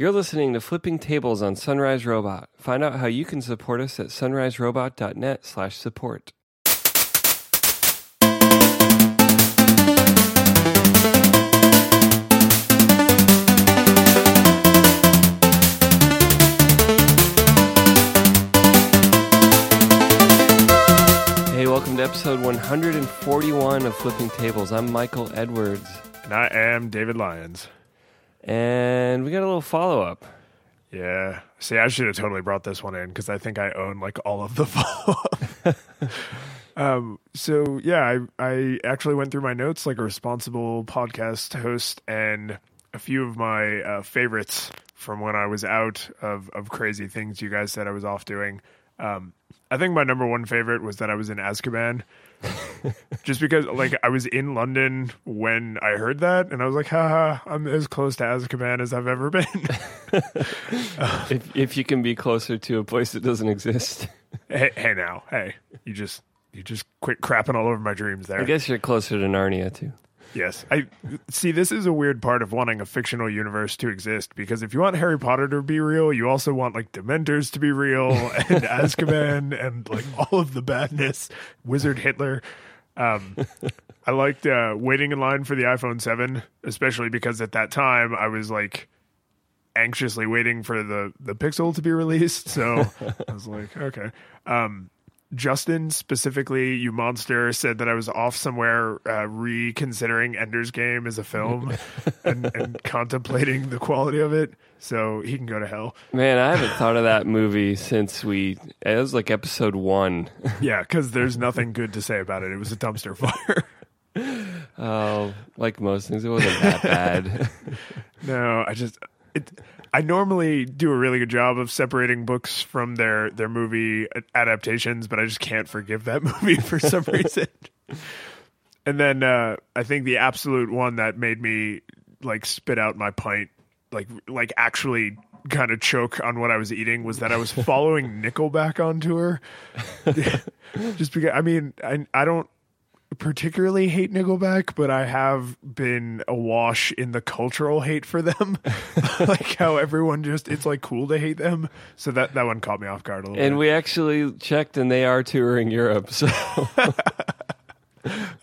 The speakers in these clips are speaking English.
You're listening to Flipping Tables on Sunrise Robot. Find out how you can support us at sunriserobot.net slash support. Hey, welcome to episode 141 of Flipping Tables. I'm Michael Edwards, And I am David Lyons. And we got a little follow up. Yeah. See, I should have totally brought this one in because I think I own like all of the follow up. um, so yeah, I I actually went through my notes like a responsible podcast host and a few of my uh, favorites from when I was out of of crazy things you guys said I was off doing. Um, I think my number one favorite was that I was in Azkaban. Just because, like, I was in London when I heard that, and I was like, haha, I'm as close to Azkaban as I've ever been. If, if you can be closer to a place that doesn't exist, hey, hey, now, hey, you just you just quit crapping all over my dreams there. I guess you're closer to Narnia too. Yes, I see. This is a weird part of wanting a fictional universe to exist because if you want Harry Potter to be real, you also want like Dementors to be real and Azkaban and like all of the badness, Wizard Hitler. Um, I liked uh, waiting in line for the iPhone Seven, especially because at that time I was like anxiously waiting for the the Pixel to be released. So I was like, okay. Um, Justin specifically, you monster, said that I was off somewhere uh, reconsidering Ender's Game as a film and, and contemplating the quality of it. So he can go to hell. Man, I haven't thought of that movie since we. It was like episode one. Yeah, because there's nothing good to say about it. It was a dumpster fire. Oh, like most things, it wasn't that bad. no, I just it. I normally do a really good job of separating books from their their movie adaptations, but I just can't forgive that movie for some reason. And then uh, I think the absolute one that made me like spit out my pint, like like actually kind of choke on what I was eating was that I was following Nickelback on tour. just because I mean I I don't particularly hate Nickelback, but I have been awash in the cultural hate for them. like how everyone just it's like cool to hate them. So that that one caught me off guard a little and bit. we actually checked, and they are touring Europe. So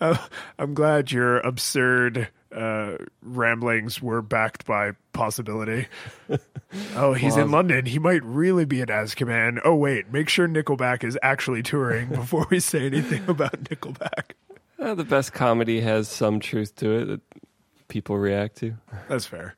I'm glad your absurd uh, ramblings were backed by possibility. Oh, he's in London. He might really be at Azkaban. Oh, wait, make sure Nickelback is actually touring before we say anything about Nickelback. Uh, the best comedy has some truth to it that people react to. That's fair.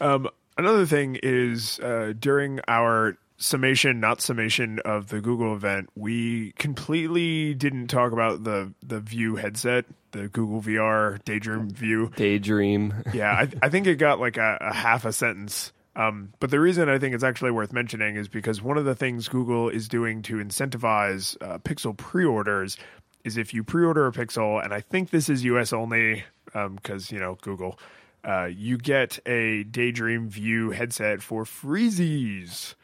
Um, another thing is uh, during our summation, not summation of the Google event, we completely didn't talk about the the View headset, the Google VR Daydream View. Daydream. Yeah, I, I think it got like a, a half a sentence. Um, but the reason I think it's actually worth mentioning is because one of the things Google is doing to incentivize uh, Pixel pre-orders is if you pre-order a Pixel, and I think this is US only because you know Google, uh, you get a Daydream View headset for freezies.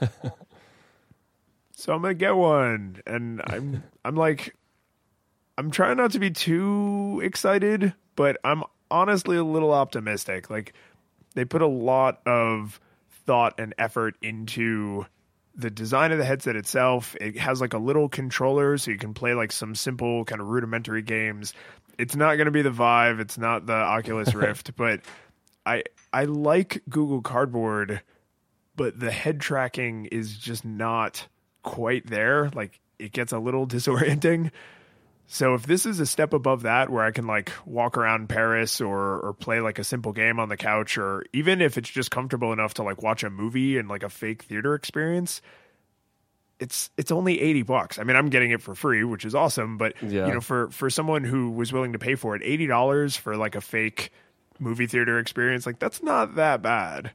so I'm gonna get one, and I'm I'm like I'm trying not to be too excited, but I'm honestly a little optimistic. Like they put a lot of thought and effort into the design of the headset itself. It has like a little controller so you can play like some simple kind of rudimentary games. It's not going to be the Vive, it's not the Oculus Rift, but I I like Google Cardboard, but the head tracking is just not quite there. Like it gets a little disorienting. So if this is a step above that where I can like walk around Paris or or play like a simple game on the couch or even if it's just comfortable enough to like watch a movie and like a fake theater experience, it's it's only 80 bucks. I mean, I'm getting it for free, which is awesome, but Yeah. you know, for for someone who was willing to pay for it, $80 for like a fake movie theater experience, like that's not that bad.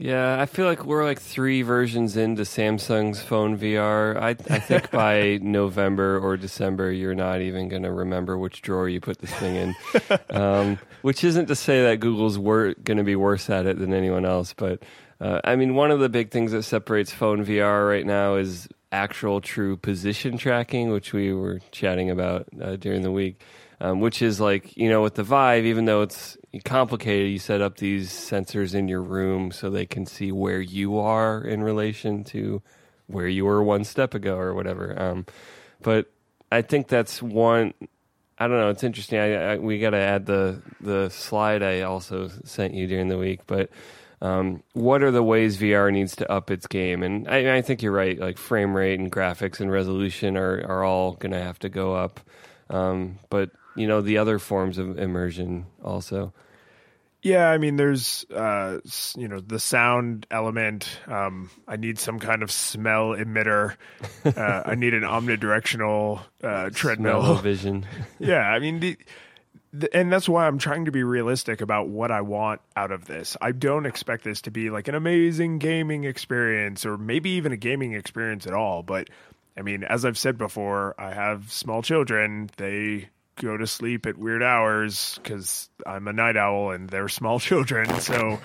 Yeah, I feel like we're like three versions into Samsung's phone VR. I, I think by November or December, you're not even going to remember which drawer you put this thing in. um, which isn't to say that Google's wor- going to be worse at it than anyone else, but uh, I mean, one of the big things that separates phone VR right now is actual true position tracking, which we were chatting about uh, during the week. Um, which is like you know with the Vive, even though it's complicated. You set up these sensors in your room so they can see where you are in relation to where you were one step ago or whatever. Um, but I think that's one. I don't know. It's interesting. I, I, we got to add the the slide I also sent you during the week. But um, what are the ways VR needs to up its game? And I, I think you're right. Like frame rate and graphics and resolution are are all going to have to go up. Um, but you know the other forms of immersion also. Yeah, I mean, there's uh, you know the sound element. Um, I need some kind of smell emitter. Uh, I need an omnidirectional uh, treadmill. Smell-o-vision. yeah, I mean, the, the, and that's why I'm trying to be realistic about what I want out of this. I don't expect this to be like an amazing gaming experience, or maybe even a gaming experience at all. But I mean, as I've said before, I have small children. They go to sleep at weird hours because I'm a night owl and they're small children. So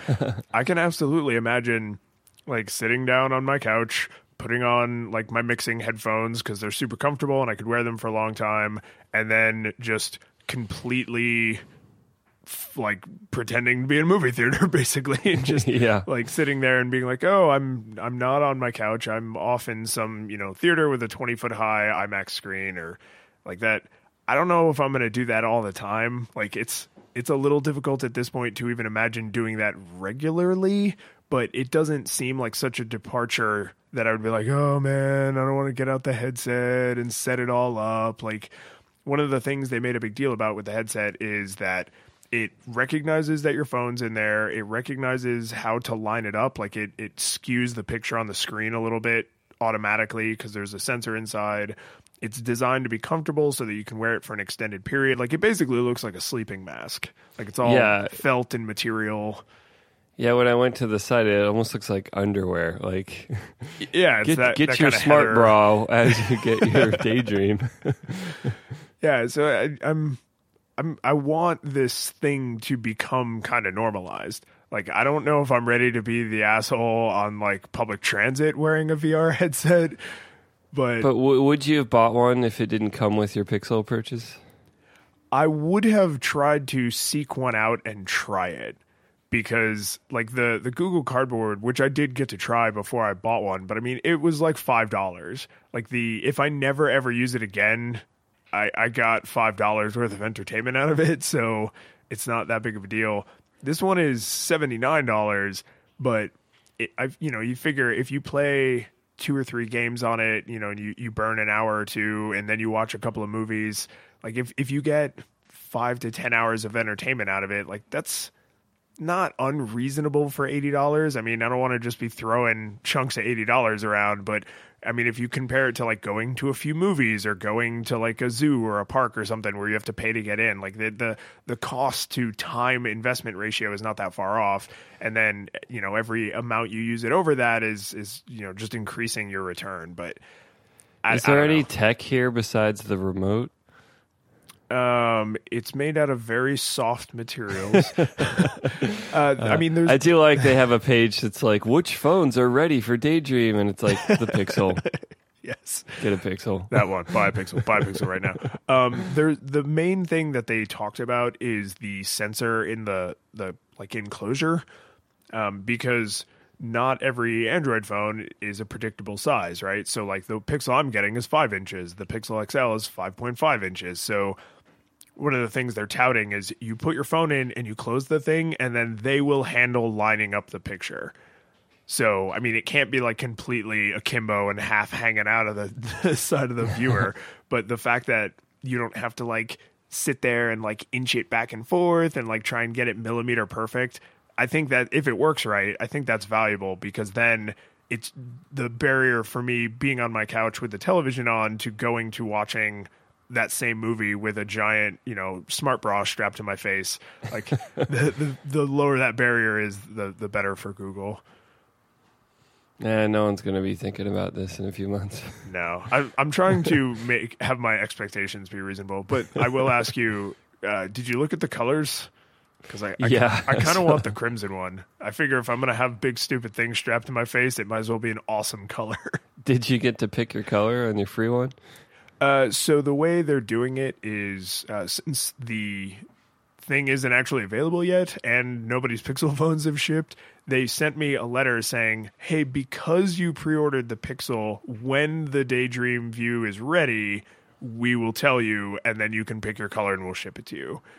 I can absolutely imagine like sitting down on my couch, putting on like my mixing headphones because they're super comfortable and I could wear them for a long time, and then just completely like pretending to be in a movie theater basically and just Yeah. like sitting there and being like oh i'm i'm not on my couch i'm off in some you know theater with a 20 foot high imax screen or like that i don't know if i'm going to do that all the time like it's it's a little difficult at this point to even imagine doing that regularly but it doesn't seem like such a departure that i would be like oh man i don't want to get out the headset and set it all up like one of the things they made a big deal about with the headset is that it recognizes that your phone's in there. It recognizes how to line it up. Like it, it skews the picture on the screen a little bit automatically because there's a sensor inside. It's designed to be comfortable so that you can wear it for an extended period. Like it basically looks like a sleeping mask. Like it's all Yeah. felt and material. Yeah, when I went to the site, it almost looks like underwear. Like Yeah, it's get that, get that your smart header. bra as you get your daydream. Yeah, so I, I'm, I'm, I want this thing to become kind of normalized. Like, I don't know if I'm ready to be the asshole on like public transit wearing a VR headset, but, but w- would you have bought one if it didn't come with your Pixel purchase? I would have tried to seek one out and try it because like the the Google Cardboard, which I did get to try before I bought one, but I mean it was like five dollars. Like the if I never ever use it again, I I got five dollars worth of entertainment out of it, so it's not that big of a deal. This one is seventy nine dollars, but it, I you know you figure if you play two or three games on it, you know, and you, you burn an hour or two, and then you watch a couple of movies. Like if if you get five to ten hours of entertainment out of it, like that's not unreasonable for eighty dollars. I mean, I don't want to just be throwing chunks of eighty dollars around, but I mean, if you compare it to like going to a few movies or going to like a zoo or a park or something where you have to pay to get in, like the the the cost to time investment ratio is not that far off. And then you know every amount you use it over that is is you know just increasing your return. But I, Is there any tech here besides the remote? Um, it's made out of very soft materials. uh, I mean, there's I do like they have a page that's like which phones are ready for Daydream, and it's like the Pixel. yes. Get a Pixel. that one buy a pixel buy a pixel right now um there the main thing that they talked about is the sensor in the the like enclosure um because not every android phone is a predictable size right so like the pixel i'm getting is five inches the pixel xl is 5.5 inches so one of the things they're touting is you put your phone in and you close the thing and then they will handle lining up the picture so, I mean, it can't be like completely akimbo and half hanging out of the, the side of the viewer, but the fact that you don't have to like sit there and like inch it back and forth and like try and get it millimeter perfect. I think that if it works right, I think that's valuable because then it's the barrier for me being on my couch with the television on to going to watching that same movie with a giant, you know, smart bra strapped to my face. Like the, the the lower that barrier is, the the better for Google. Eh, no one's going to be thinking about this in a few months. No, I, I'm trying to make have my expectations be reasonable, but I will ask you: uh, Did you look at the colors? Because I, I, Yeah, I kind of want the crimson one. I figure if I'm going to have big stupid things strapped to my face, it might as well be an awesome color. Did you get to pick your color on your free one? Uh, so the way they're doing it is uh, since the thing isn't actually available yet and nobody's Pixel phones have shipped, they sent me a letter saying, "Hey, because you pre-ordered the Pixel, when the Daydream View is ready, we will tell you and then you can pick your color and we'll ship it to you."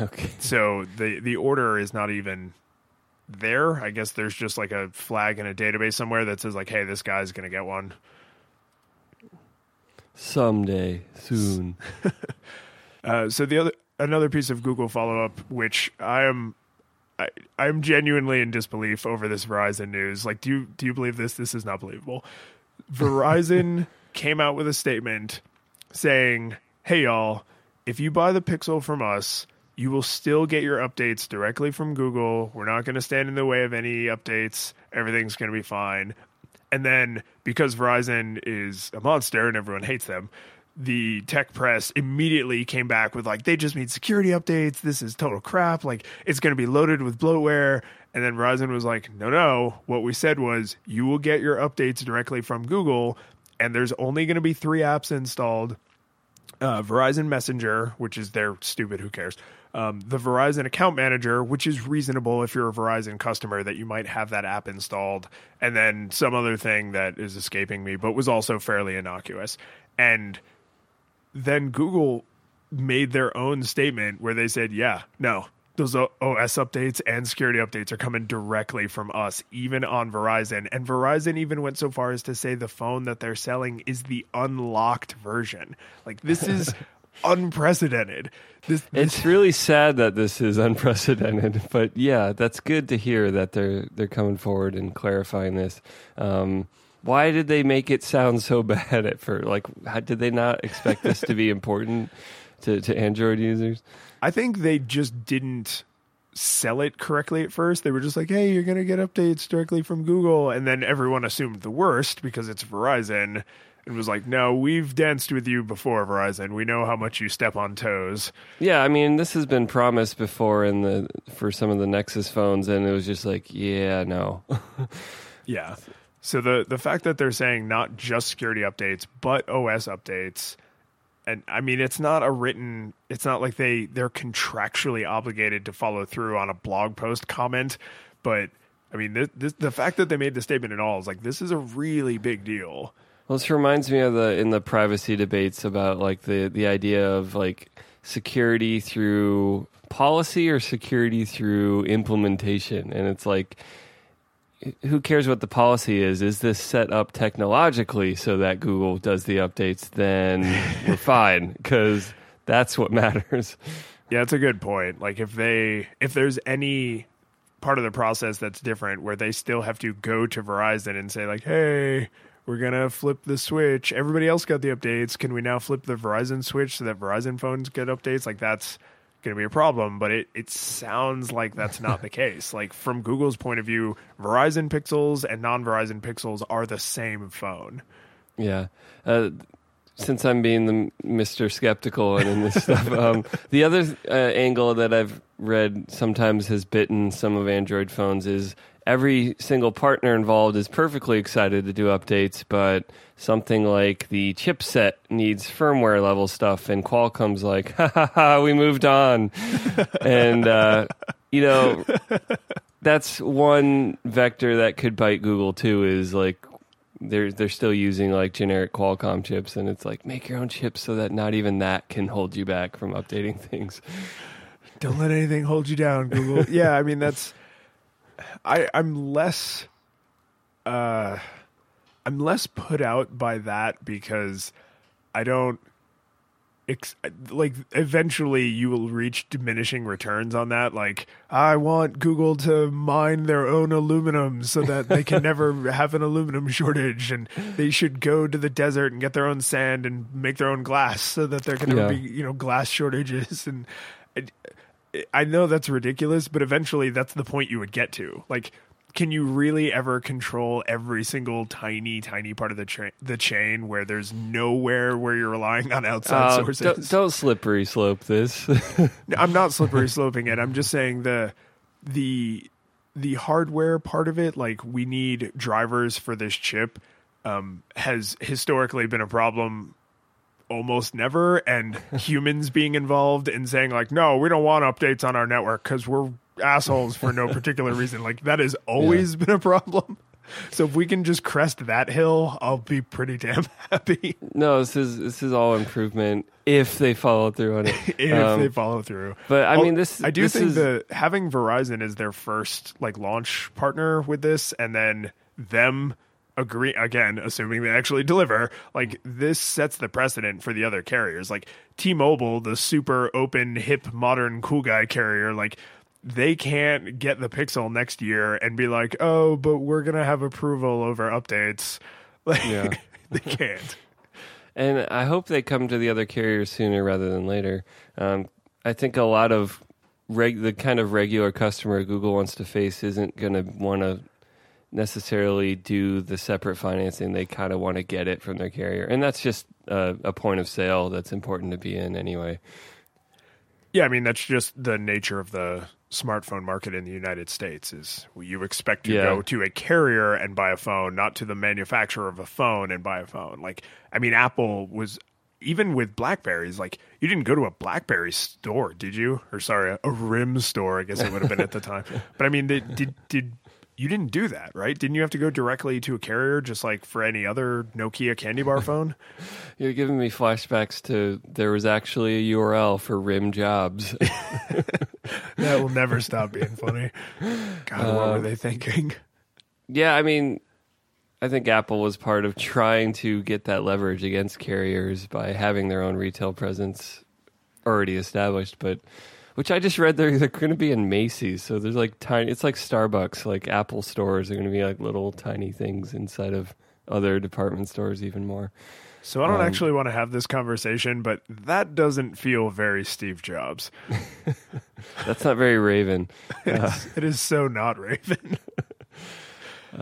Okay. So the the order is not even there. I guess there's just like a flag in a database somewhere that says like, "Hey, this guy's going to get one." Someday, soon. Uh, so the other another piece of Google follow up, which I am, I, I'm genuinely in disbelief over this Verizon news. Like, do you do you believe this? This is not believable. Verizon came out with a statement saying, "Hey y'all, if you buy the Pixel from us." You will still get your updates directly from Google. We're not going to stand in the way of any updates. Everything's going to be fine. And then because Verizon is a monster and everyone hates them, the tech press immediately came back with like they just made security updates. This is total crap. Like it's going to be loaded with bloatware. And then Verizon was like, "No, no. What we said was you will get your updates directly from Google, and there's only going to be three apps installed: uh, Verizon Messenger, which is their stupid. Who cares? Um, the Verizon Account Manager, which is reasonable if you're a Verizon customer that you might have that app installed, and then some other thing that is escaping me, but was also fairly innocuous. And then Google made their own statement where they said, yeah, no, those OS updates and security updates are coming directly from us, even on Verizon. And Verizon even went so far as to say the phone that they're selling is the unlocked version. Like, this is unprecedented. This, this It's really sad that this is unprecedented, but yeah, that's good to hear that they're they're coming forward and clarifying this. Um, why did they make it sound so bad at first? Like, how, did they not expect this to be important to, to Android users? I think they just didn't sell it correctly at first. They were just like, "Hey, you're going to get updates directly from Google," and then everyone assumed the worst because it's Verizon, and was like, "No, we've danced with you before, Verizon. We know how much you step on toes." Yeah, I mean, this has been promised before in the for some of the Nexus phones, and it was just like, yeah, no. Yeah. So the the fact that they're saying not just security updates but OS updates, and I mean it's not a written, it's not like they they're contractually obligated to follow through on a blog post comment, but I mean this, this, the fact that they made the statement at all is like this is a really big deal. Well, this reminds me of the in the privacy debates about like the the idea of like security through policy or security through implementation, and it's like who cares what the policy is? Is this set up technologically so that Google does the updates? Then we're fine because that's what matters. Yeah, it's a good point. Like if they if there's any part of the process that's different where they still have to go to Verizon and say like, "Hey, we're going to flip the switch. Everybody else got the updates. Can we now flip the Verizon switch so that Verizon phones get updates?" Like that's going to be a problem, but it it sounds like that's not the case. Like from Google's point of view, Verizon Pixels and non-Verizon Pixels are the same phone. Yeah. Uh, since I'm being the Mr. Skeptical and in this stuff, um, the other uh, angle that I've read sometimes has bitten some of Android phones is every single partner involved is perfectly excited to do updates, but something like the chipset needs firmware level stuff, and Qualcomm's like, ha ha ha, we moved on. and, uh, you know, that's one vector that could bite Google too, is like, they're they're still using like generic Qualcomm chips, and it's like make your own chips so that not even that can hold you back from updating things. Don't let anything hold you down, Google. yeah, I mean that's I I'm less uh I'm less put out by that because I don't ex- like eventually you will reach diminishing returns on that like I want Google to mine their own aluminum so that they can never have an aluminum shortage and they should go to the desert and get their own sand and make their own glass so that there can never Yeah. be you know glass shortages and I know that's ridiculous but eventually that's the point you would get to like can you really ever control every single tiny tiny part of the tra- the chain where there's nowhere where you're relying on outside Uh, sources don't, don't slippery slope this. I'm not slippery sloping it. I'm just saying the the the hardware part of it, like we need drivers for this chip, um, has historically been a problem almost never and humans being involved and saying like no we don't want updates on our network because we're assholes for no particular reason. Like that has always been a problem. So if we can just crest that hill i'll be pretty damn happy. No, this is this is all improvement if they follow through on it. if Um, they follow through. but I mean, this I do this think is, that having Verizon as their first like launch partner with this, and then them agree again, assuming they actually deliver, like this sets the precedent for the other carriers. Like T-Mobile, the super open, hip, modern, cool guy carrier, like they can't get the Pixel next year and be like, oh, but we're gonna have approval over updates. Like Yeah. they can't. and I hope they come to the other carriers sooner rather than later. Um, I think a lot of reg- the kind of regular customer Google wants to face isn't going to want to necessarily do the separate financing. They kind of want to get it from their carrier, and that's just a, a point of sale that's important to be in anyway. Yeah, I mean that's just the nature of the smartphone market in the United States is you expect to Yeah. go to a carrier and buy a phone, not to the manufacturer of a phone and buy a phone. Like I mean Apple was even with Blackberries, like you didn't go to a Blackberry store, did you? Or sorry, a, a RIM store, I guess it would have been at the time. But I mean, did did, did you didn't do that, right? Didn't you have to go directly to a carrier just like for any other Nokia candy bar phone? You're giving me flashbacks to there was actually a URL for RIM jobs. that will never stop being funny. God, what were um, they thinking? Yeah, I mean, I think Apple was part of trying to get that leverage against carriers by having their own retail presence already established. But which I just read they're they're going to be in Macy's, so there's like tiny. It's like Starbucks, like Apple stores are going to be like little tiny things inside of other department stores, even more. So I don't Um, actually want to have this conversation, but that doesn't feel very Steve Jobs. That's not very Raven. It's, it is so not Raven.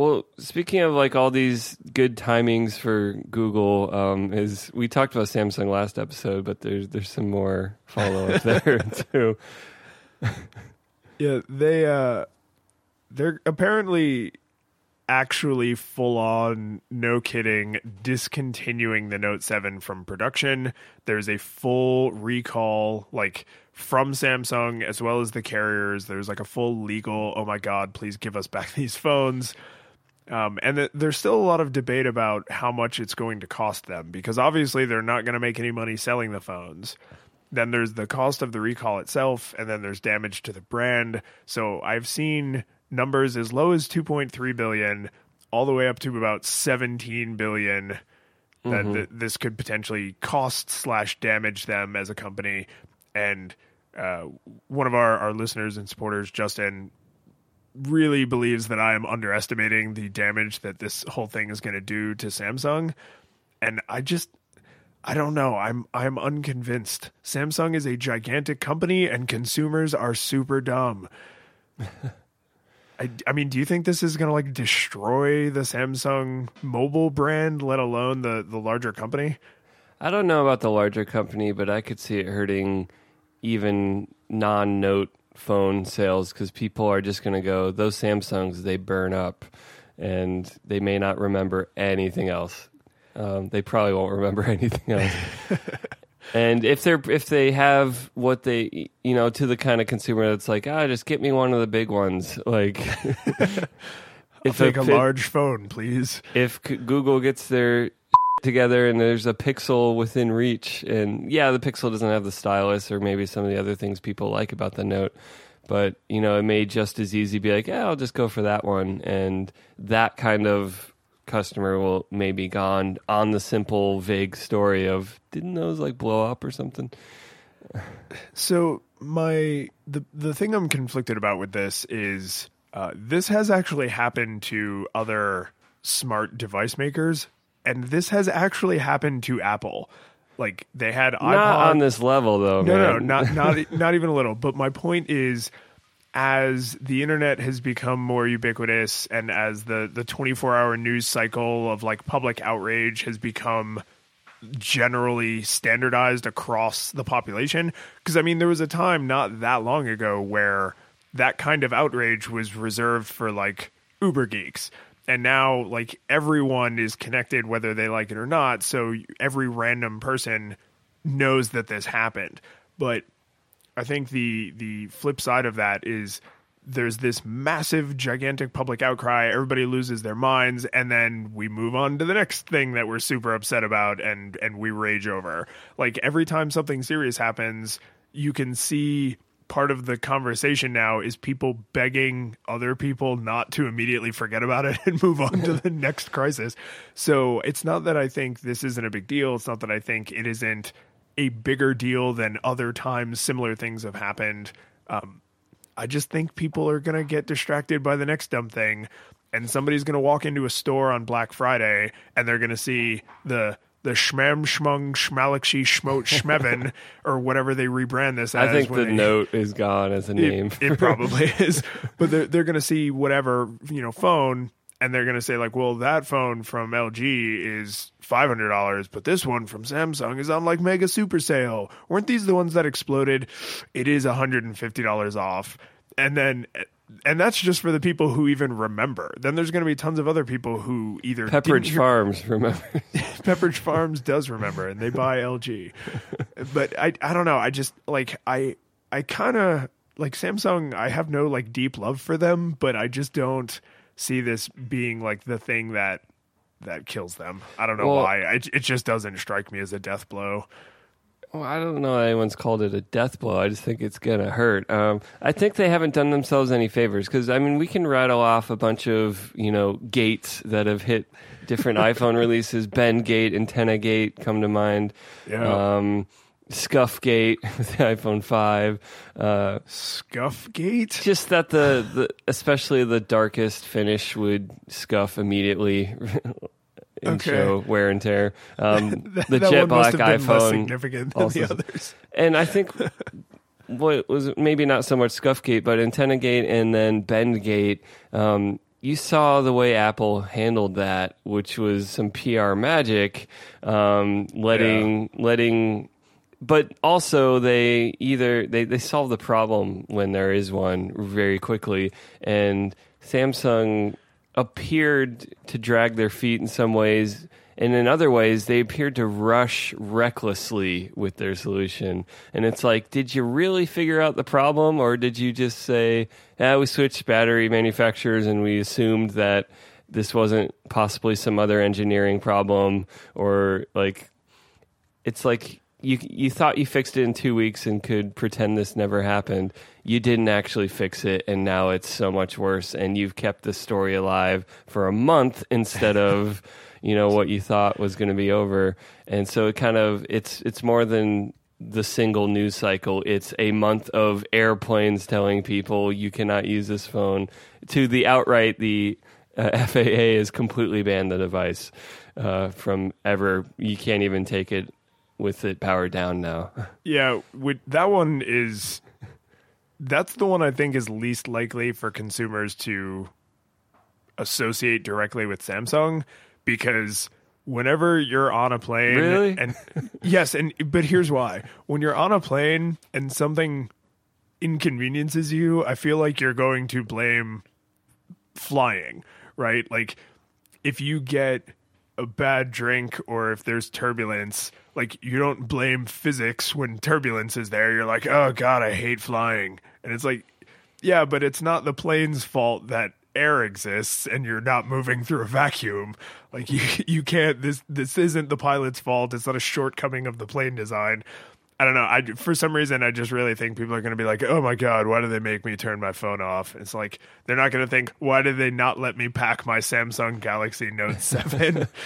Well, speaking of like all these good timings for Google, um, is we talked about Samsung last episode, but there's there's some more follow up there too. yeah, they uh they're apparently actually full on no kidding discontinuing the Note 7 from production. There's a full recall like from Samsung as well as the carriers. There's like a full legal, oh my god, please give us back these phones. Um, and th- there's still a lot of debate about how much it's going to cost them because obviously they're not going to make any money selling the phones. Then there's the cost of the recall itself, and then there's damage to the brand. So I've seen numbers as low as 2.3 billion, all the way up to about 17 billion that th- this could potentially cost slash damage them as a company. And uh, one of our, our listeners and supporters, Justin, really believes that I am underestimating the damage that this whole thing is going to do to Samsung. And I just I don't know. I'm I'm unconvinced. Samsung is a gigantic company and consumers are super dumb. I, I mean, do you think this is going to like destroy the Samsung mobile brand, let alone the the larger company? I don't know about the larger company, but I could see it hurting even non Note phone sales because people are just going to go those Samsungs they burn up, and they may not remember anything else. Um, they probably won't remember anything else. and if they're if they have what they you know to the kind of consumer that's like ah just get me one of the big ones like I'll take a fi- large phone, please. if Google gets their together and there's a Pixel within reach, and yeah, the Pixel doesn't have the stylus or maybe some of the other things people like about the Note, but you know, it may just as easy be like, yeah, I'll just go for that one, and that kind of customer will maybe gone on the simple vague story of didn't those like blow up or something? So my the the thing I'm conflicted about with this is uh, this has actually happened to other smart device makers, and this has actually happened to Apple. Like they had iPod not on this level though no, no, not not not even a little. But my point is, as the internet has become more ubiquitous, and as the the twenty four hour news cycle of like public outrage has become generally standardized across the population, because I mean, there was a time not that long ago where that kind of outrage was reserved for like uber geeks. And now like everyone is connected whether they like it or not so every random person knows that this happened. But i think the the flip side of that is there's this massive gigantic public outcry everybody loses their minds and then we move on to the next thing that we're super upset about and and we rage over. Like every time something serious happens you can see part of the conversation now is people begging other people not to immediately forget about it and move on to the next crisis. So it's not that I think this isn't a big deal. It's not that I think it isn't a bigger deal than other times similar things have happened. Um, I just think people are going to get distracted by the next dumb thing. And somebody's going to walk into a store on Black Friday and they're going to see the the Schmem Schmung Schmalakshi Schmote Schmevin or whatever they rebrand this as. I think the they, note is gone as a name. It, it probably is, but they're they're going to see whatever you know phone, and they're going to say like, well, that phone from LG is five hundred dollars, but this one from Samsung is on like mega super sale. Weren't these the ones that exploded? It is hundred and fifty dollars off, and then and that's just for the people who even remember. Then there's going to be tons of other people who either Pepperidge hear- Farms, remember? Pepperidge Farms does remember, and they buy LG. but I I don't know. I just like I I kind of like Samsung. I have no like deep love for them, but I just don't see this being like the thing that that kills them. I don't know Well- why. I, it just doesn't strike me as a death blow. Well, I don't know. Anyone's called it a death blow. I just think it's gonna hurt. Um, I think they haven't done themselves any favors because I mean we can rattle off a bunch of you know gates that have hit different iPhone releases. Bendgate, Antenna Gate come to mind. Yeah. Um, Scuff Gate with the iPhone five. Uh, Scuffgate. just that the, the especially the darkest finish would scuff immediately. and Okay. show wear and tear. Um, That, the that jet black iPhone significant than also- the others. and I think what was maybe not so much Scuffgate, but Antenna Gate and then Bendgate. Um, you saw the way Apple handled that, which was some PR magic, um, letting letting. But also, they either they they solve the problem when there is one very quickly, and Samsung appeared to drag their feet in some ways and in other ways they appeared to rush recklessly with their solution and it's like did you really figure out the problem or did you just say yeah we switched battery manufacturers and we assumed that this wasn't possibly some other engineering problem or like it's like you you thought you fixed it in two weeks and could pretend this never happened. You didn't actually fix it, and now it's so much worse. And you've kept the story alive for a month instead of you know what you thought was going to be over. And so it kind of it's it's more than the single news cycle. It's a month of airplanes telling people you cannot use this phone. To the outright the uh, FAA has completely banned the device uh, from ever. You can't even take it with it powered down now. Yeah, that one is that's the one I think is least likely for consumers to associate directly with Samsung because whenever you're on a plane Really? and yes, and but here's why. When you're on a plane and something inconveniences you, I feel like you're going to blame flying, right? Like if you get a bad drink or if there's turbulence, like you don't blame physics when turbulence is there. You're like, "Oh god, I hate flying." And it's like, yeah, but it's not the plane's fault that air exists and you're not moving through a vacuum. Like you you can't this this isn't the pilot's fault. It's not a shortcoming of the plane design. I don't know. I for some reason I just really think people are going to be like, "Oh my god, why do they make me turn my phone off?" It's like they're not going to think, "Why did they not let me pack my Samsung Galaxy Note 7?"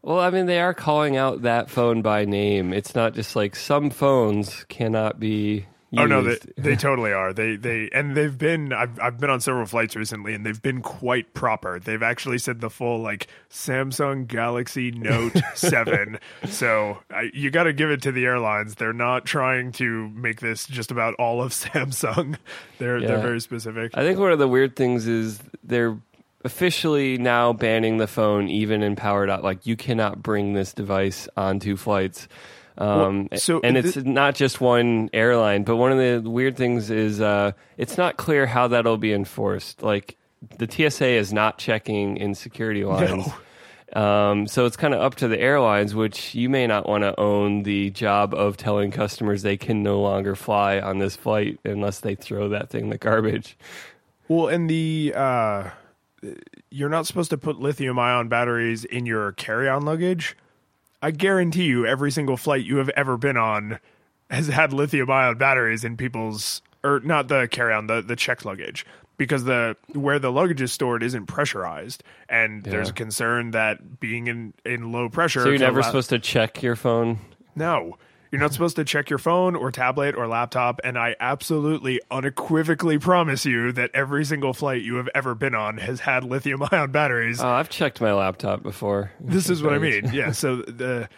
Well, I mean, they are calling out that phone by name. It's not just like some phones cannot be. Oh no, they, they totally are. They they and they've been. I've I've been on several flights recently, and they've been quite proper. They've actually said the full like Samsung Galaxy Note Seven. So I, you got to give it to the airlines. They're not trying to make this just about all of Samsung. They're they're very specific. I think one of the weird things is they're officially now banning the phone even in powered out. Like you cannot bring this device onto flights. Um, Well, so and it's not just one airline, but one of the weird things is uh, it's not clear how that'll be enforced. Like the TSA is not checking in security lines. Um, so it's kind of up to the airlines, which you may not want to own the job of telling customers they can no longer fly on this flight unless they throw that thing in the garbage. Well, and the uh, you're not supposed to put lithium ion batteries in your carry on luggage. I guarantee you, every single flight you have ever been on has had lithium ion batteries in people's or not the carry on the the checked luggage. Because the where the luggage is stored isn't pressurized and there's a concern that being in in low pressure So you're never supposed to check your phone. no you're not supposed to check your phone or tablet or laptop and i absolutely unequivocally promise you that every single flight you have ever been on has had lithium ion batteries Oh, I've checked my laptop before. this is what I mean. Yeah. So the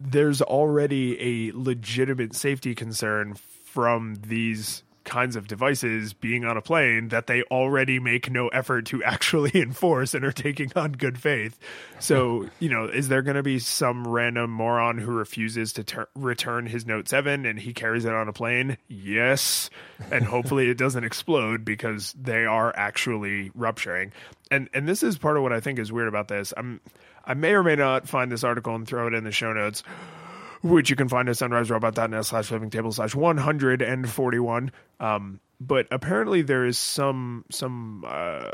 there's already a legitimate safety concern from these kinds of devices being on a plane that they already make no effort to actually enforce and are taking on good faith. So, you know, is there going to be some random moron who refuses to ter- return his Note 7 and he carries it on a plane? Yes. And hopefully it doesn't explode because they are actually rupturing. And and this is part of what I think is weird about this. I'm I may or may not find this article and throw it in the show notes which you can find at sunriserobot.net slash flipping table slash 141. Um, but apparently there is some, some, uh,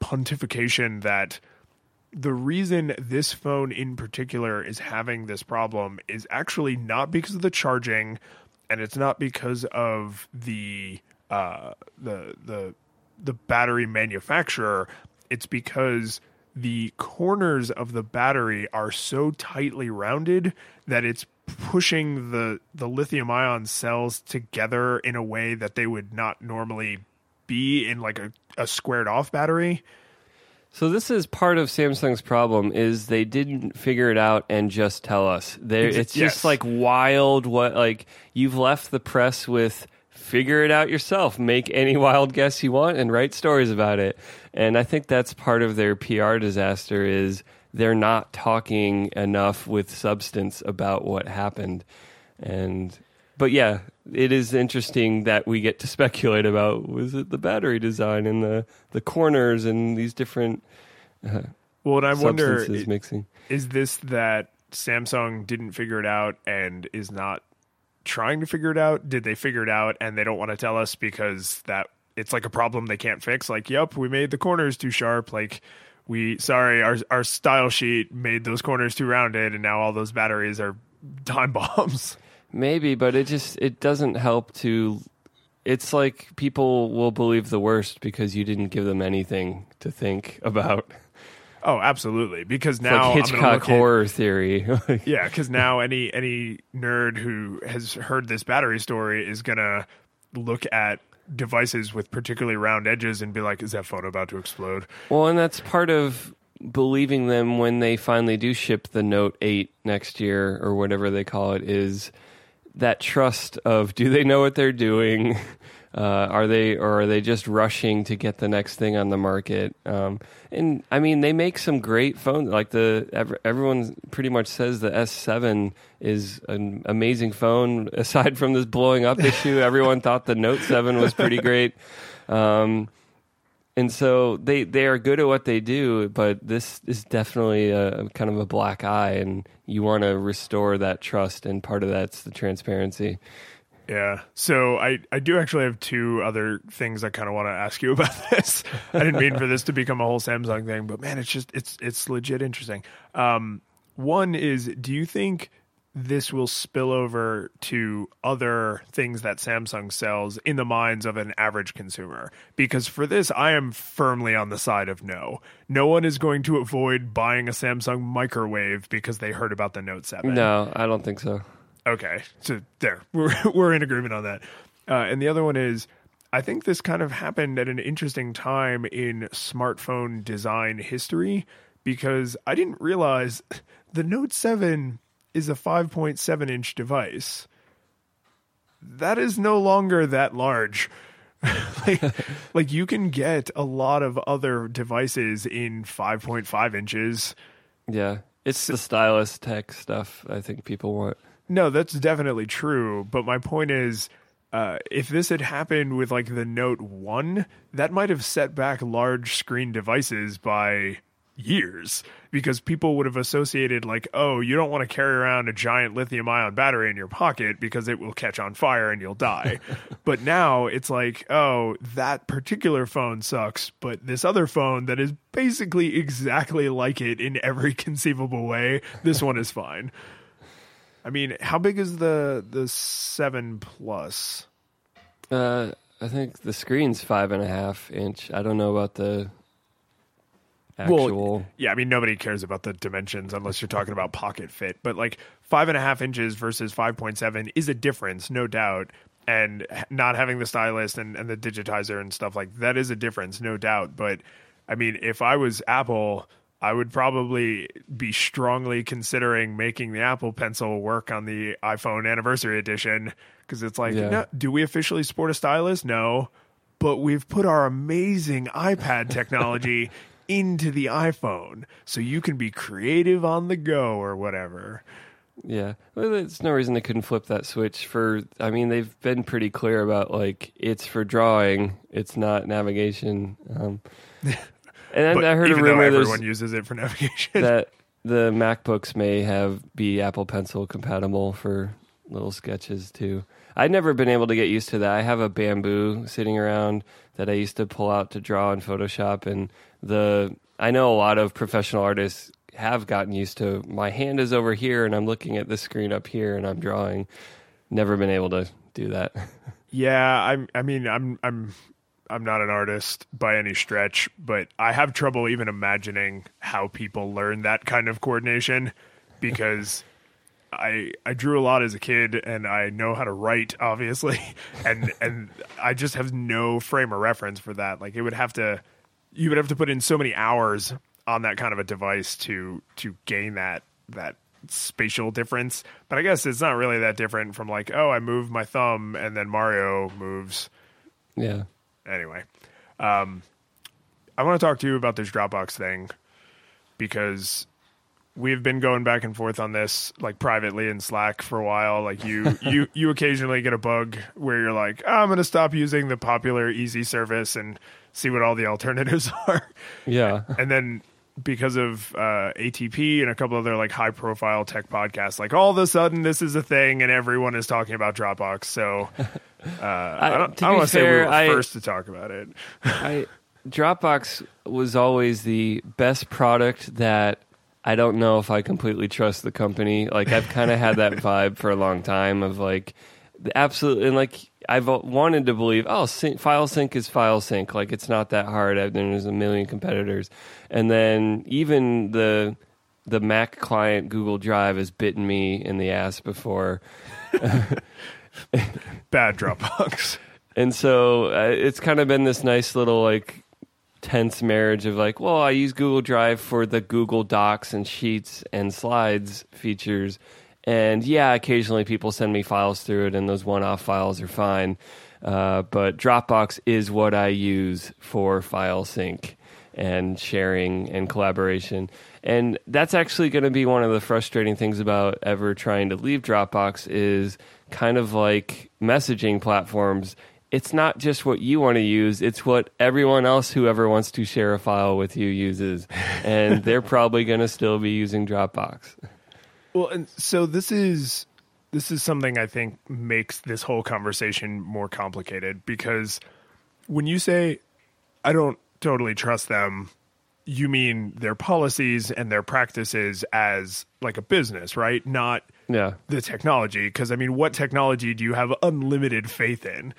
pontification that the reason this phone in particular is having this problem is actually not because of the charging and it's not because of the, uh, the, the, the battery manufacturer. It's because the corners of the battery are so tightly rounded that it's pushing the the lithium ion cells together in a way that they would not normally be in like a, a squared off battery. So this is part of Samsung's problem is they didn't figure it out and just tell us. They it's yes. just like wild what like you've left the press with figure it out yourself, make any wild guess you want and write stories about it. And I think that's part of their PR disaster is they're not talking enough with substance about what happened. And but yeah, it is interesting that we get to speculate about was it the battery design and the the corners and these different uh, Well, and I wonder mixing. is this that Samsung didn't figure it out and is not trying to figure it out? Did they figure it out and they don't want to tell us because that it's like a problem they can't fix? Like, yep, we made the corners too sharp. Like, we sorry, our our style sheet made those corners too rounded, and now all those batteries are time bombs. Maybe, but it just it doesn't help to. It's like people will believe the worst because you didn't give them anything to think about. Oh, absolutely. Because It's now like Hitchcock look at- horror theory. Yeah, because now any any nerd who has heard this battery story is gonna look at devices with particularly round edges and be like, "Is that phone about to explode?" well, and that's part of believing them when they finally do ship the Note 8 next year or whatever they call it is that trust of do they know what they're doing? Uh, are they or are they just rushing to get the next thing on the market? Um, and I mean, they make some great phones. Like the everyone pretty much says the S7 is an amazing phone. Aside from this blowing up issue, everyone thought the Note 7 was pretty great. Um, and so they they are good at what they do, but this is definitely a kind of a black eye, and you want to restore that trust, and part of that's the transparency. Yeah. So I I do actually have two other things I kind of want to ask you about this. I didn't mean for this to become a whole Samsung thing, but man, it's just it's it's legit interesting. Um, one is, do you think this will spill over to other things that Samsung sells in the minds of an average consumer? Because for this, I am firmly on the side of no. No one is going to avoid buying a Samsung microwave because they heard about the Note 7. No, I don't think so. Okay, so there we're we're in agreement on that. Uh, and the other one is, I think this kind of happened at an interesting time in smartphone design history because I didn't realize the Note Seven is a 5.7 inch device. That is no longer that large. like, like you can get a lot of other devices in 5.5 inches. Yeah, it's the stylus tech stuff. I think people want. No, that's definitely true. But my point is, uh, if this had happened with like the Note 1, that might have set back large screen devices by years because people would have associated like oh you don't want to carry around a giant lithium ion battery in your pocket because it will catch on fire and you'll die but now it's like oh that particular phone sucks but this other phone that is basically exactly like it in every conceivable way this one is fine i mean how big is the the 7 plus Uh, I think the screen's five and a half inch. I don't know about the actual. Yeah, I mean nobody cares about the dimensions unless you're talking about pocket fit. But like five and a half inches versus five point seven is a difference, no doubt. And not having the stylus and, and the digitizer and stuff like that is a difference, no doubt. But I mean, if I was Apple, I would probably be strongly considering making the Apple Pencil work on the iPhone Anniversary Edition because it's like, Yeah. no, do we officially support a stylus? No, but we've put our amazing iPad technology into the iPhone so you can be creative on the go or whatever. Yeah, well, there's no reason they couldn't flip that switch. For I mean, they've been pretty clear about like it's for drawing, it's not navigation. Um, and But I heard a rumor everyone uses it for navigation. that the MacBooks may have be Apple Pencil compatible for little sketches too. I've never been able to get used to that. I have a bamboo sitting around that I used to pull out to draw in Photoshop, and the I know a lot of professional artists have gotten used to my hand is over here and I'm looking at the screen up here and I'm drawing. Never been able to do that. Yeah, I'm. I mean, I'm. I'm. I'm not an artist by any stretch, but I have trouble even imagining how people learn that kind of coordination because I I drew a lot as a kid and I know how to write obviously and and I just have no frame of reference for that. Like it would have to you would have to put in so many hours on that kind of a device to to gain that that spatial difference. But I guess it's not really that different from like, oh, I move my thumb and then Mario moves yeah. Anyway. Um, I want to talk to you about this Dropbox thing because we've been going back and forth on this like privately in Slack for a while. Like you, you, you occasionally get a bug where you're like, oh, I'm going to stop using the popular easy service and see what all the alternatives are. Yeah. and then because of uh, ATP and a couple other like high profile tech podcasts, like all of a sudden this is a thing and everyone is talking about Dropbox. So uh, I, don't, I don't want to say we were I- first to talk about it. I Dropbox was always the best product that I don't know if I completely trust the company. Like I've kind of had that vibe for a long time of like the absolute and like I've wanted to believe oh sync, file sync is file sync like it's not that hard. I- There's a million competitors, and then even the the Mac client Google Drive has bitten me in the ass before. Bad Dropbox. And so uh, it's kind of been this nice little like tense marriage of like, well, I use Google Drive for the Google Docs and Sheets and Slides features. And yeah, occasionally people send me files through it, and those one off files are fine. Uh, but Dropbox is what I use for file sync and sharing and collaboration. And that's actually going to be one of the frustrating things about ever trying to leave Dropbox is kind of like messaging platforms. It's not just what you want to use, it's what everyone else who ever wants to share a file with you uses. And they're probably going to still be using Dropbox. Well, and so this is this is something I think makes this whole conversation more complicated because when you say I don't totally trust them, you mean their policies and their practices as like a business, right? Not Yeah. the technology because I mean, what technology do you have unlimited faith in?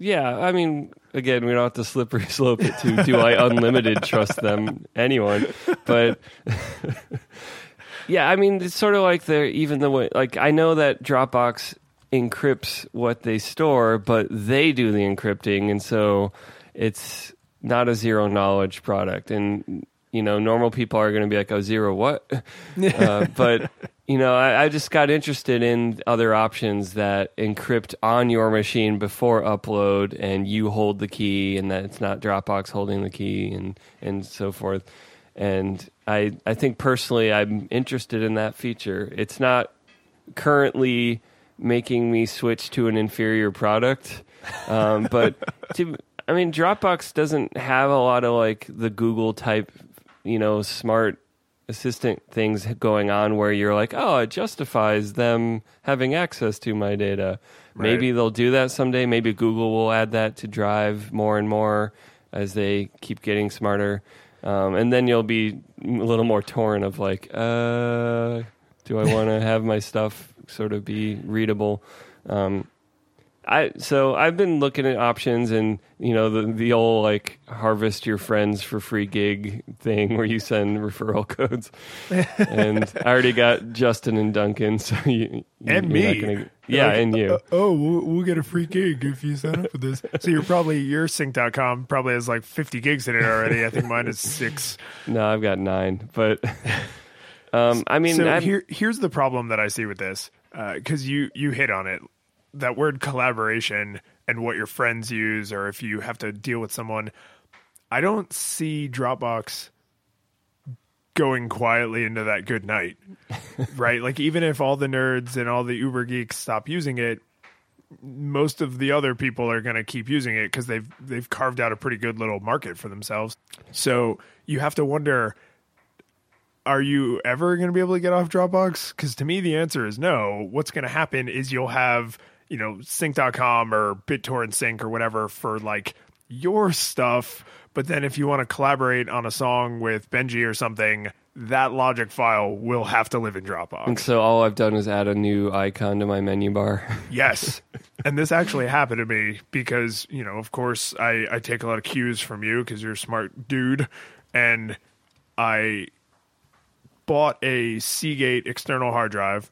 Yeah, I mean, again, we don't have to slippery slope it to do I unlimited trust them anyone, but yeah, I mean, it's sort of like they're even the way like I know that Dropbox encrypts what they store, but they do the encrypting, and so it's not a zero knowledge product, and you know, normal people are going to be like, "Oh, zero what?" uh, but you know, I, I just got interested in other options that encrypt on your machine before upload, and you hold the key, and that it's not Dropbox holding the key, and and so forth. And I I think personally, I'm interested in that feature. It's not currently making me switch to an inferior product. Um, but to, I mean, Dropbox doesn't have a lot of like the Google type, you know, smart assistant things going on where you're like, oh, it justifies them having access to my data. Right. Maybe they'll do that someday. Maybe Google will add that to Drive more and more as they keep getting smarter. Um, and then you'll be a little more torn of like, uh, do I want to have my stuff sort of be readable? Um, I so I've been looking at options and you know the the old like harvest your friends for free gig thing where you send referral codes, and I already got Justin and Duncan, so you, you And me. gonna- yeah, and you. Uh, oh, we'll, we'll get a free gig if you sign up for this. so you're probably your sync.com probably has like 50 gigs in it already. I think mine is six. No, I've got nine, but um, I mean, so here, here's the problem that I see with this because you you hit on it. That word collaboration and what your friends use, or if you have to deal with someone, I don't see Dropbox going quietly into that good night, right? Like even if all the nerds and all the Uber geeks stop using it, most of the other people are going to keep using it because they've they've carved out a pretty good little market for themselves. So you have to wonder are you ever going to be able to get off Dropbox? Because to me, the answer is no. What's going to happen is you'll have, you know, sync.com or BitTorrent Sync or whatever for like your stuff. But then if you want to collaborate on a song with Benji or something, that logic file will have to live in Dropbox. so all I've done is add a new icon to my menu bar. Yes. and this actually happened to me because, you know, of course, I, I take a lot of cues from you because you're a smart dude. And I bought a Seagate external hard drive,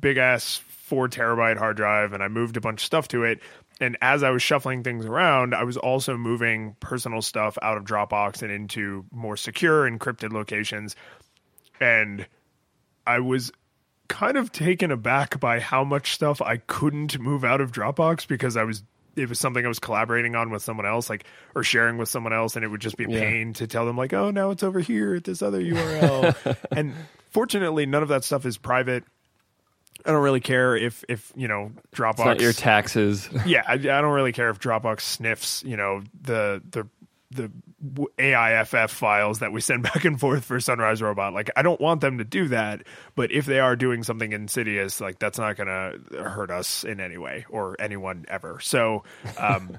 big ass four terabyte hard drive, and I moved a bunch of stuff to it. And as I was shuffling things around, I was also moving personal stuff out of Dropbox and into more secure encrypted locations. And I was kind of taken aback by how much stuff I couldn't move out of Dropbox because I was it was something I was collaborating on with someone else, like or sharing with someone else, and it would just be a Yeah. pain to tell them like, oh, now it's over here at this other URL. and fortunately, none of that stuff is private. I don't really care if if you know Dropbox. It's not your taxes. yeah, I, I don't really care if Dropbox sniffs, you know, the the the AIFF files that we send back and forth for Sunrise Robot. Like, I don't want them to do that, but if they are doing something insidious, like that's not going to hurt us in any way or anyone ever. So, um,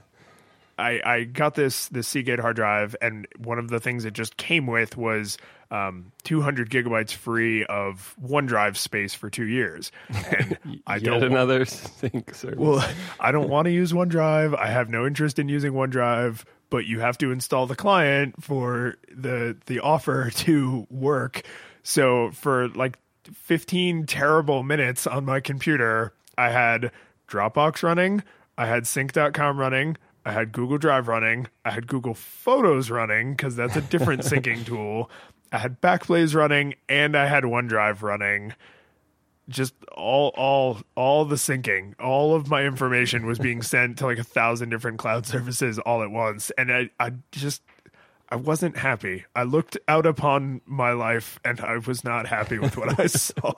I, I got this this Seagate hard drive, and one of the things it just came with was um, 200 gigabytes free of OneDrive space for two years. And I Yet don't another sync service. well, I don't want to use OneDrive. I have no interest in using OneDrive, but you have to install the client for the the offer to work. So for like 15 terrible minutes on my computer, I had Dropbox running, I had sync.com running, I had Google Drive running, I had Google Photos running cuz that's a different syncing tool. I had Backblaze running and I had OneDrive running. Just all all all the syncing all of my information was being sent to like a thousand different cloud services all at once and i i just i wasn't happy. I looked out upon my life and i was not happy with what i saw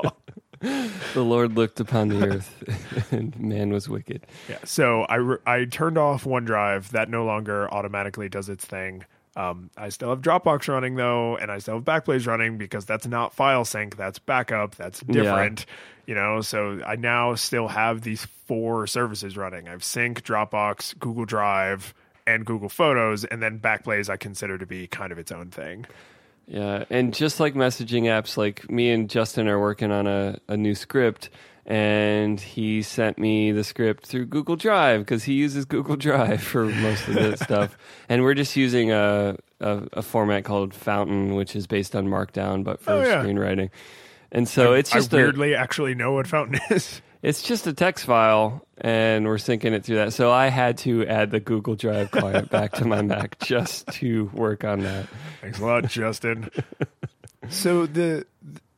the Lord looked upon the earth, and man was wicked. yeah so i re- i turned off onedrive that no longer automatically does its thing um, I still have Dropbox running though, and I still have Backblaze running because that's not file sync, that's backup, that's different. Yeah. You know, so I now still have these four services running. I have Sync, Dropbox, Google Drive, and Google Photos, and then Backblaze I consider to be kind of its own thing. Yeah, and just like messaging apps, like me and Justin are working on a, a new script, and he sent me the script through Google Drive because he uses Google Drive for most of the stuff. And we're just using a, a a format called Fountain, which is based on Markdown, but for Oh, yeah. screenwriting. And so it's just I a, weirdly actually know what Fountain is. It's just a text file, and we're syncing it through that. So I had to add the Google Drive client back to my Mac just to work on that. Thanks a lot, Justin. so the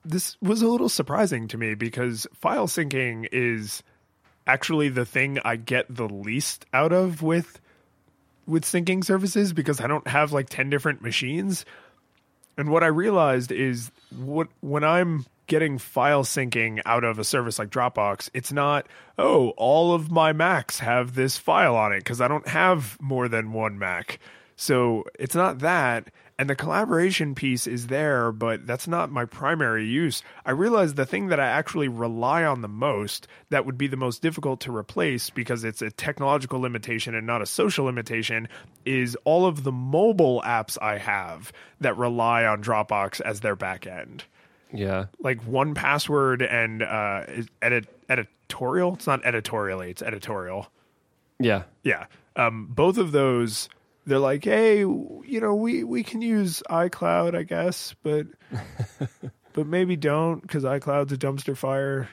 this was a little surprising to me because file syncing is actually the thing I get the least out of with with syncing services because I don't have like 10 different machines. And what I realized is what when I'm getting file syncing out of a service like Dropbox, it's not, oh, all of my Macs have this file on it because I don't have more than one Mac. So it's not that. And the collaboration piece is there, but that's not my primary use. I realize the thing that I actually rely on the most, that would be the most difficult to replace because it's a technological limitation and not a social limitation, is all of the mobile apps I have that rely on Dropbox as their backend Yeah. like 1Password and uh edit editorial it's not editorially it's editorial Yeah. yeah um both of those they're like hey you know we we can use icloud i guess but but maybe don't because icloud's a dumpster fire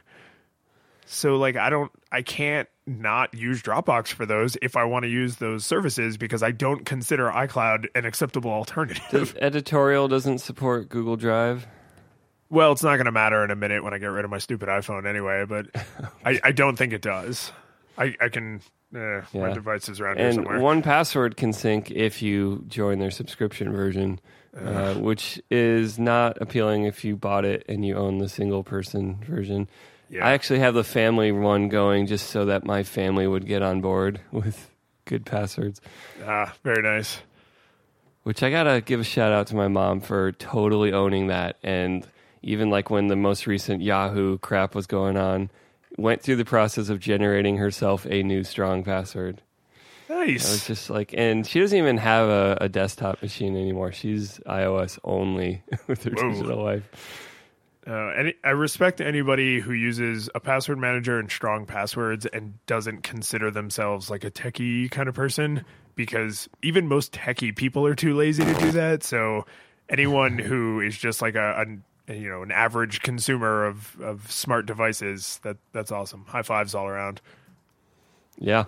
so like i don't i can't not use dropbox for those if i want to use those services because i don't consider icloud an acceptable alternative Does editorial doesn't support Google Drive? Well, it's not going to matter in a minute when I get rid of my stupid iPhone anyway, but I, I don't think it does. I, I can, uh, my Yeah. device is around here somewhere. 1Password can sync if you join their subscription version, uh, which is not appealing if you bought it and you own the single person version. Yeah. I actually have the family one going just so that my family would get on board with good passwords. ah, very nice. Which I gotta give a shout out to my mom for totally owning that. And even like when the most recent Yahoo crap was going on, went through the process of generating herself a new strong password. Nice. I was just like, and she doesn't even have a, a desktop machine anymore. She's iOS only with her Whoa. digital life. Uh, any, I respect anybody who uses a password manager and strong passwords and doesn't consider themselves like a techie kind of person because even most techie people are too lazy to do that. So anyone who is just like a, a you know an average consumer of, of smart devices that that's awesome. High fives all around. Yeah.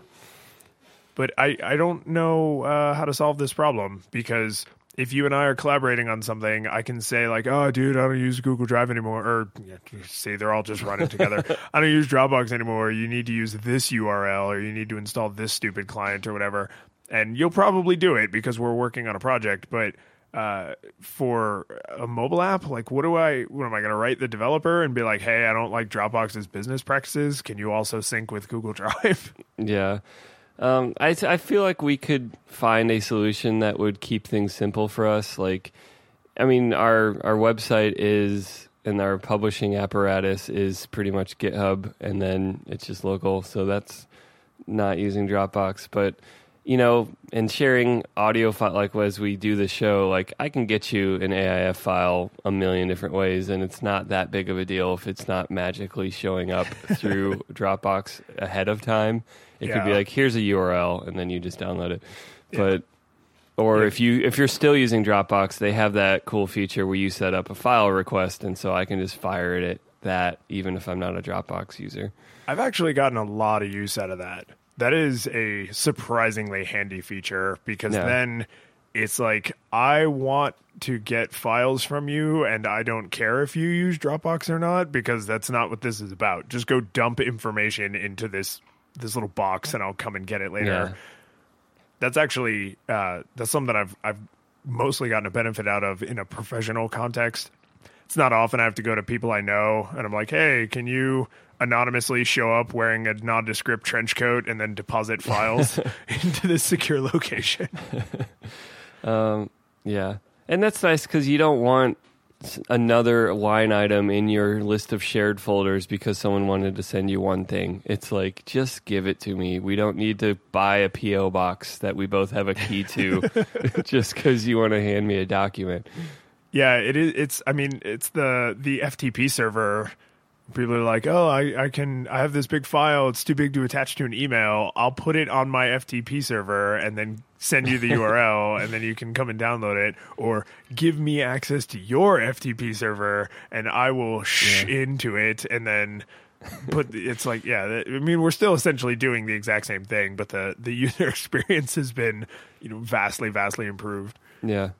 but I, I don't know uh, how to solve this problem because if you and I are collaborating on something, I can say like, "Oh, dude, I don't use Google Drive anymore," or yeah, say they're all just running together. I don't use Dropbox anymore. You need to use this URL, or you need to install this stupid client, or whatever. And you'll probably do it because we're working on a project. But uh, for a mobile app, like, what do I? What am I going to write the developer and be like, "Hey, I don't like Dropbox's business practices. Can you also sync with Google Drive?" Yeah. Um, I, I feel like we could find a solution that would keep things simple for us. Like, I mean, our, our website is, and our publishing apparatus is pretty much GitHub, and then it's just local. So that's not using Dropbox. But, you know, and sharing audio file, like as we do the show, like I can get you an AIF file a million different ways, and it's not that big of a deal if it's not magically showing up through Dropbox ahead of time. It could be like, here's a URL, and then you just download it. But or if you if you're still using Dropbox, they have that cool feature where you set up a file request, and so I can just fire it at that, even if I'm not a Dropbox user. I've actually gotten a lot of use out of that. That is a surprisingly handy feature because Yeah. then it's like I want to get files from you and I don't care if you use Dropbox or not because that's not what this is about. Just go dump information into this this little box and I'll come and get it later. Yeah. That's actually uh, that's something I've I've mostly gotten a benefit out of in a professional context. It's not often I have to go to people I know and I'm like, "Hey, can you anonymously show up wearing a nondescript trench coat and then deposit files into this secure location?" Um, yeah, and that's nice because you don't want another line item in your list of shared folders because someone wanted to send you one thing. It's like just give it to me. We don't need to buy a PO box that we both have a key to just because you want to hand me a document. Yeah, it is. It's. I mean, it's the the FTP server. People are like, "Oh, I, I can. I have this big file. It's too big to attach to an email. I'll put it on my FTP server and then send you the URL, and then you can come and download it, or give me access to your FTP server, and I will sh into it, and then." But it's like, yeah, I mean, we're still essentially doing the exact same thing, but the the user experience has been, you know, vastly, vastly improved. Yeah.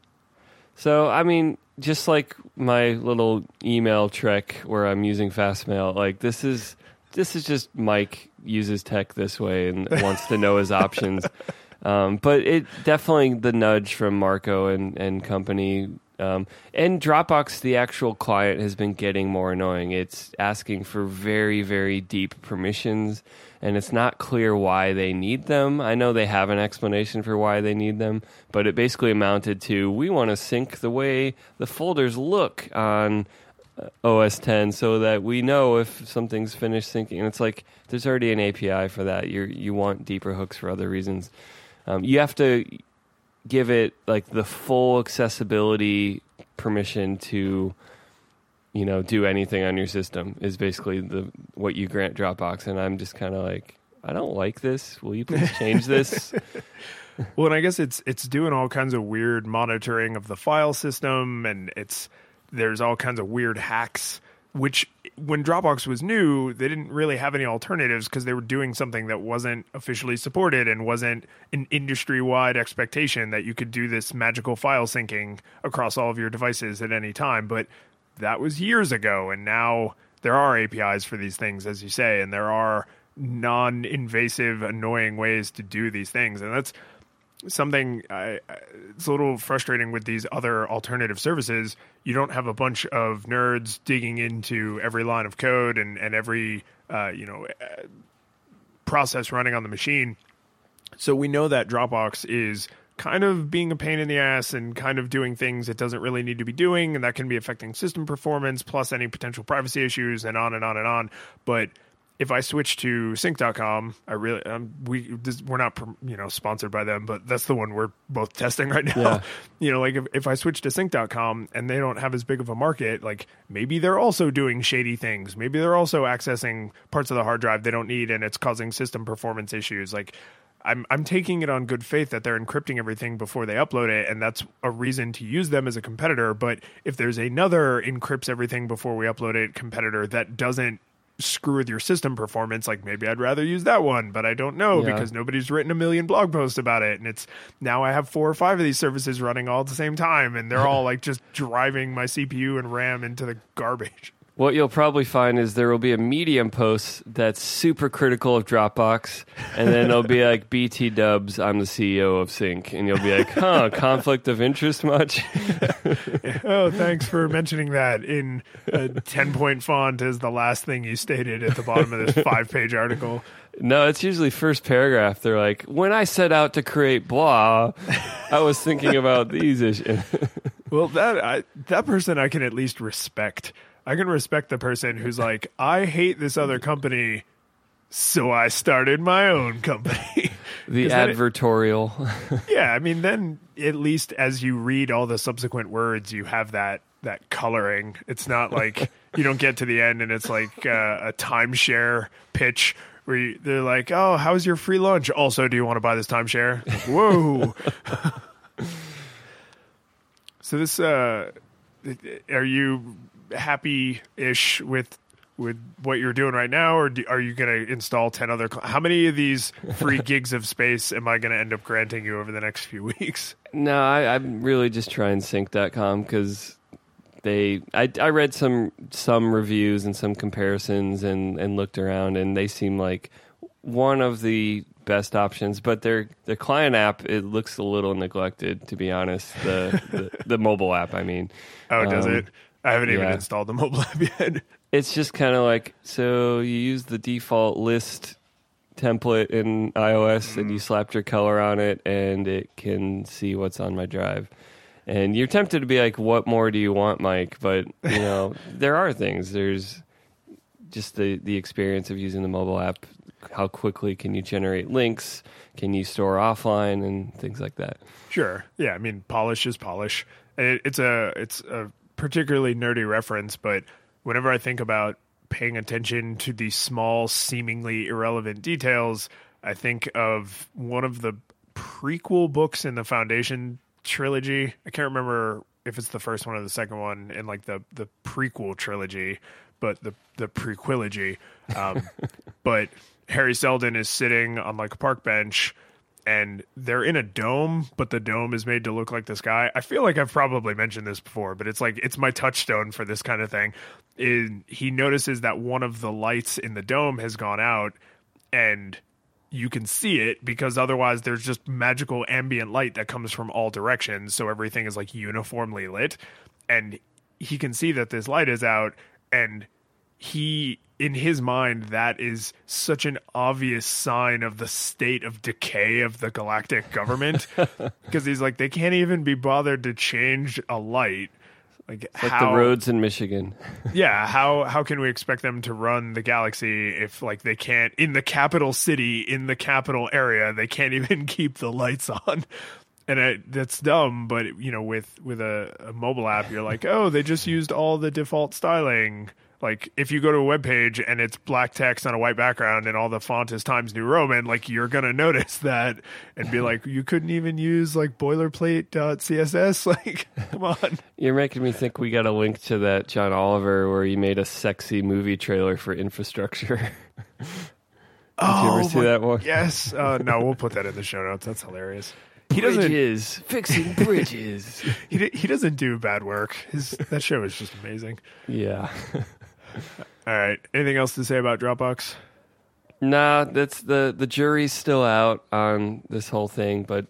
So I mean, just like my little email trick where I'm using Fastmail, like this is this is just Mike uses tech this way and wants to know his options. Um, but it definitely the nudge from Marco and and company Um, and Dropbox, the actual client, has been getting more annoying. It's asking for very, very deep permissions, and it's not clear why they need them. I know they have an explanation for why they need them, but it basically amounted to we want to sync the way the folders look on uh, OS X so that we know if something's finished syncing. And it's like there's already an API for that. You you want deeper hooks for other reasons. Um, you have to give it like the full accessibility permission to you know do anything on your system is basically the what you grant Dropbox and I'm just kind of like I don't like this. Will you please change this? well, and I guess it's it's doing all kinds of weird monitoring of the file system and it's there's all kinds of weird hacks which when Dropbox was new, they didn't really have any alternatives because they were doing something that wasn't officially supported and wasn't an industry wide expectation that you could do this magical file syncing across all of your devices at any time. But that was years ago. And now there are APIs for these things, as you say, and there are non invasive, annoying ways to do these things. And that's something I, it's a little frustrating with these other alternative services. You don't have a bunch of nerds digging into every line of code and and every uh, you know uh, process running on the machine. So we know that Dropbox is kind of being a pain in the ass and kind of doing things it doesn't really need to be doing, and that can be affecting system performance plus any potential privacy issues and on and on and on. But if I switch to sync.com, I really um, we this, we're not you know sponsored by them, but that's the one we're both testing right now. Yeah. You know, like if, if I switch to sync.com and they don't have as big of a market, like maybe they're also doing shady things. Maybe they're also accessing parts of the hard drive they don't need and it's causing system performance issues. Like I'm I'm taking it on good faith that they're encrypting everything before they upload it, and that's a reason to use them as a competitor. But if there's another encrypts everything before we upload it competitor that doesn't screw with your system performance like maybe i'd rather use that one but i don't know yeah. because nobody's written a million blog posts about it and it's now i have four or five of these services running all at the same time and they're all like just driving my cpu and ram into the garbage what you'll probably find is there will be a Medium post that's super critical of Dropbox, and then it'll be like BT Dubs, I'm the CEO of Sync, and you'll be like, huh, conflict of interest much? oh, thanks for mentioning that in a 10 point font as the last thing you stated at the bottom of this five page article. No, it's usually first paragraph. They're like, when I set out to create blah, I was thinking about these issues. well, that I, that person I can at least respect I can respect the person who's like, I hate this other company, so I started my own company. the advertorial. yeah, I mean, then at least as you read all the subsequent words, you have that that coloring. It's not like you don't get to the end and it's like uh, a timeshare pitch where you, they're like, "Oh, how's your free lunch? Also, do you want to buy this timeshare?" Whoa. so this, uh, are you happy-ish with with what you're doing right now, or do, are you going to install ten other? Cl- How many of these free gigs of space am I going to end up granting you over the next few weeks? No, I, I'm really just trying sync.com because they I, I read some some reviews and some comparisons and, and looked around and they seem like one of the best options but their the client app it looks a little neglected to be honest the the, the mobile app i mean oh does um, it I haven't even installed the mobile app yet. It's just kind of like so you use the default list template in iOS mm. and you mm. slapped your color on it and it can see what's on my drive. And you're tempted to be like, what more do you want, Mike? But, you know, there are things. There's just the, the experience of using the mobile app. How quickly can you generate links? Can you store offline and things like that? Sure. Yeah. I mean, polish is polish. It, it's a, it's a particularly nerdy reference, but whenever I think about paying attention to the small, seemingly irrelevant details, I think of one of the prequel books in the Foundation trilogy. I can't remember if it's the first one or the second one in like the the prequel trilogy, but the the prequilogy. Um, but Hari Seldon is sitting on like a park bench and they're in a dome, but the dome is made to look like the sky. I feel like I've probably mentioned this before, but it's like it's my touchstone for this kind of thing. In he notices that one of the lights in the dome has gone out, and you can see it because otherwise there's just magical ambient light that comes from all directions so everything is like uniformly lit and he can see that this light is out and he in his mind that is such an obvious sign of the state of decay of the galactic government. Because he's like they can't even be bothered to change a light. Like, Like how the roads in Michigan. yeah how how can we expect them to run the galaxy if like they can't in the capital city in the capital area they can't even keep the lights on? And it, that's dumb but you know with with a, a mobile app you're like oh they just used all the default styling like if you go to a web page and it's black text on a white background and all the font is times new roman like you're gonna notice that and be like you couldn't even use like boilerplate.css like come on You're making me think we got a link to that John Oliver where he made a sexy movie trailer for infrastructure. Did you ever see my- that one? Yes. Uh, no, we'll put that in the show notes. That's hilarious. He doesn't. Bridges, fixing bridges. He, he doesn't do bad work. His that show is just amazing. yeah. All right. Anything else to say about Dropbox? Nah, that's the the jury's still out on this whole thing, but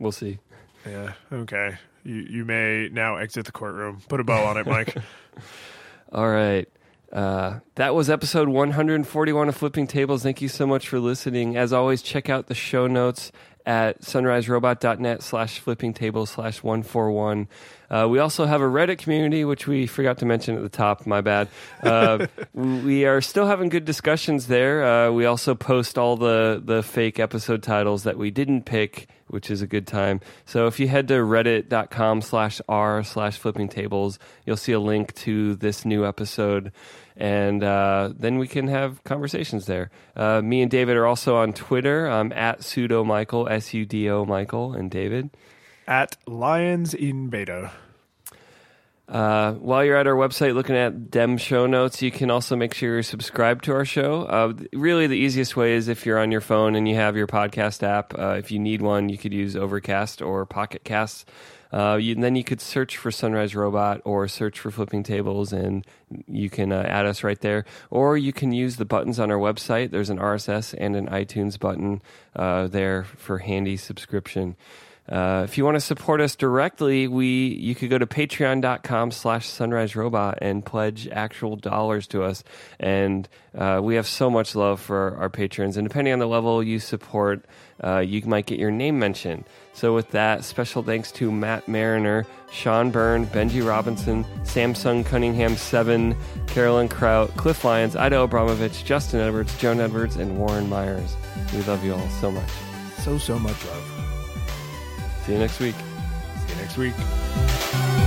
we'll see. Yeah. Okay. You you may now exit the courtroom. Put a bow on it, Mike. All right. Uh, that was episode 141 of Flipping Tables. Thank you so much for listening. As always, check out the show notes at sunriserobot.net slash flipping tables slash 141. Uh, we also have a Reddit community, which we forgot to mention at the top. My bad. Uh, we are still having good discussions there. Uh, we also post all the, the fake episode titles that we didn't pick, which is a good time. So if you head to reddit.com slash r slash flipping tables, you'll see a link to this new episode. And uh, then we can have conversations there. Uh, me and David are also on Twitter. I'm at sudo Michael, S U D O Michael, and David. At Lions in Beta. Uh, while you're at our website looking at dem show notes, you can also make sure you're subscribed to our show. Uh, really, the easiest way is if you're on your phone and you have your podcast app. Uh, if you need one, you could use Overcast or Pocket Cast. Uh, you, then you could search for Sunrise Robot or search for Flipping Tables, and you can uh, add us right there. Or you can use the buttons on our website. There's an RSS and an iTunes button uh, there for handy subscription. Uh, if you want to support us directly, we you could go to patreon.com slash sunrise robot and pledge actual dollars to us. And uh, we have so much love for our patrons. And depending on the level you support, uh, you might get your name mentioned. So with that, special thanks to Matt Mariner, Sean Byrne, Benji Robinson, Samsung Cunningham 7, Carolyn Kraut, Cliff Lyons, Ida Abramovich, Justin Edwards, Joan Edwards, and Warren Myers. We love you all so much. So so much love. See you next week. See you next week.